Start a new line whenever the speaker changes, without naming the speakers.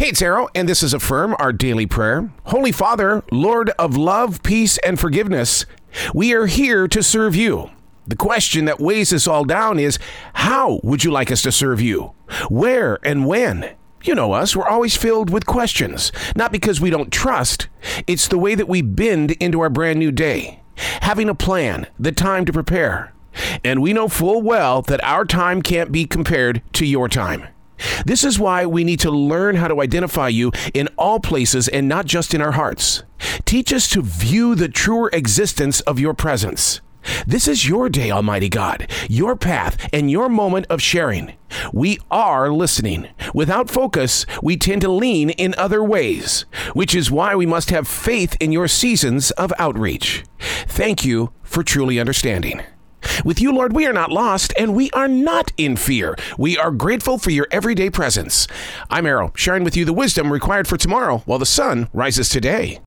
Hey, it's Arroe, and this is Affirm, our daily prayer. Holy Father, Lord of love, peace, and forgiveness, we are here to serve you. The question that weighs us all down is how would you like us to serve you? Where and when? You know us, we're always filled with questions. Not because we don't trust, it's the way that we bend into our brand new day. Having a plan, the time to prepare. And we know full well that our time can't be compared to your time. This is why we need to learn how to identify you in all places and not just in our hearts. Teach us to view the truer existence of your presence. This is your day, Almighty God, your path, and your moment of sharing. We are listening. Without focus, we tend to lean in other ways, which is why we must have faith in your seasons of outreach. Thank you for truly understanding. With you, Lord, we are not lost and we are not in fear. We are grateful for your everyday presence. I'm Arroe, sharing with you the wisdom required for tomorrow while the sun rises today.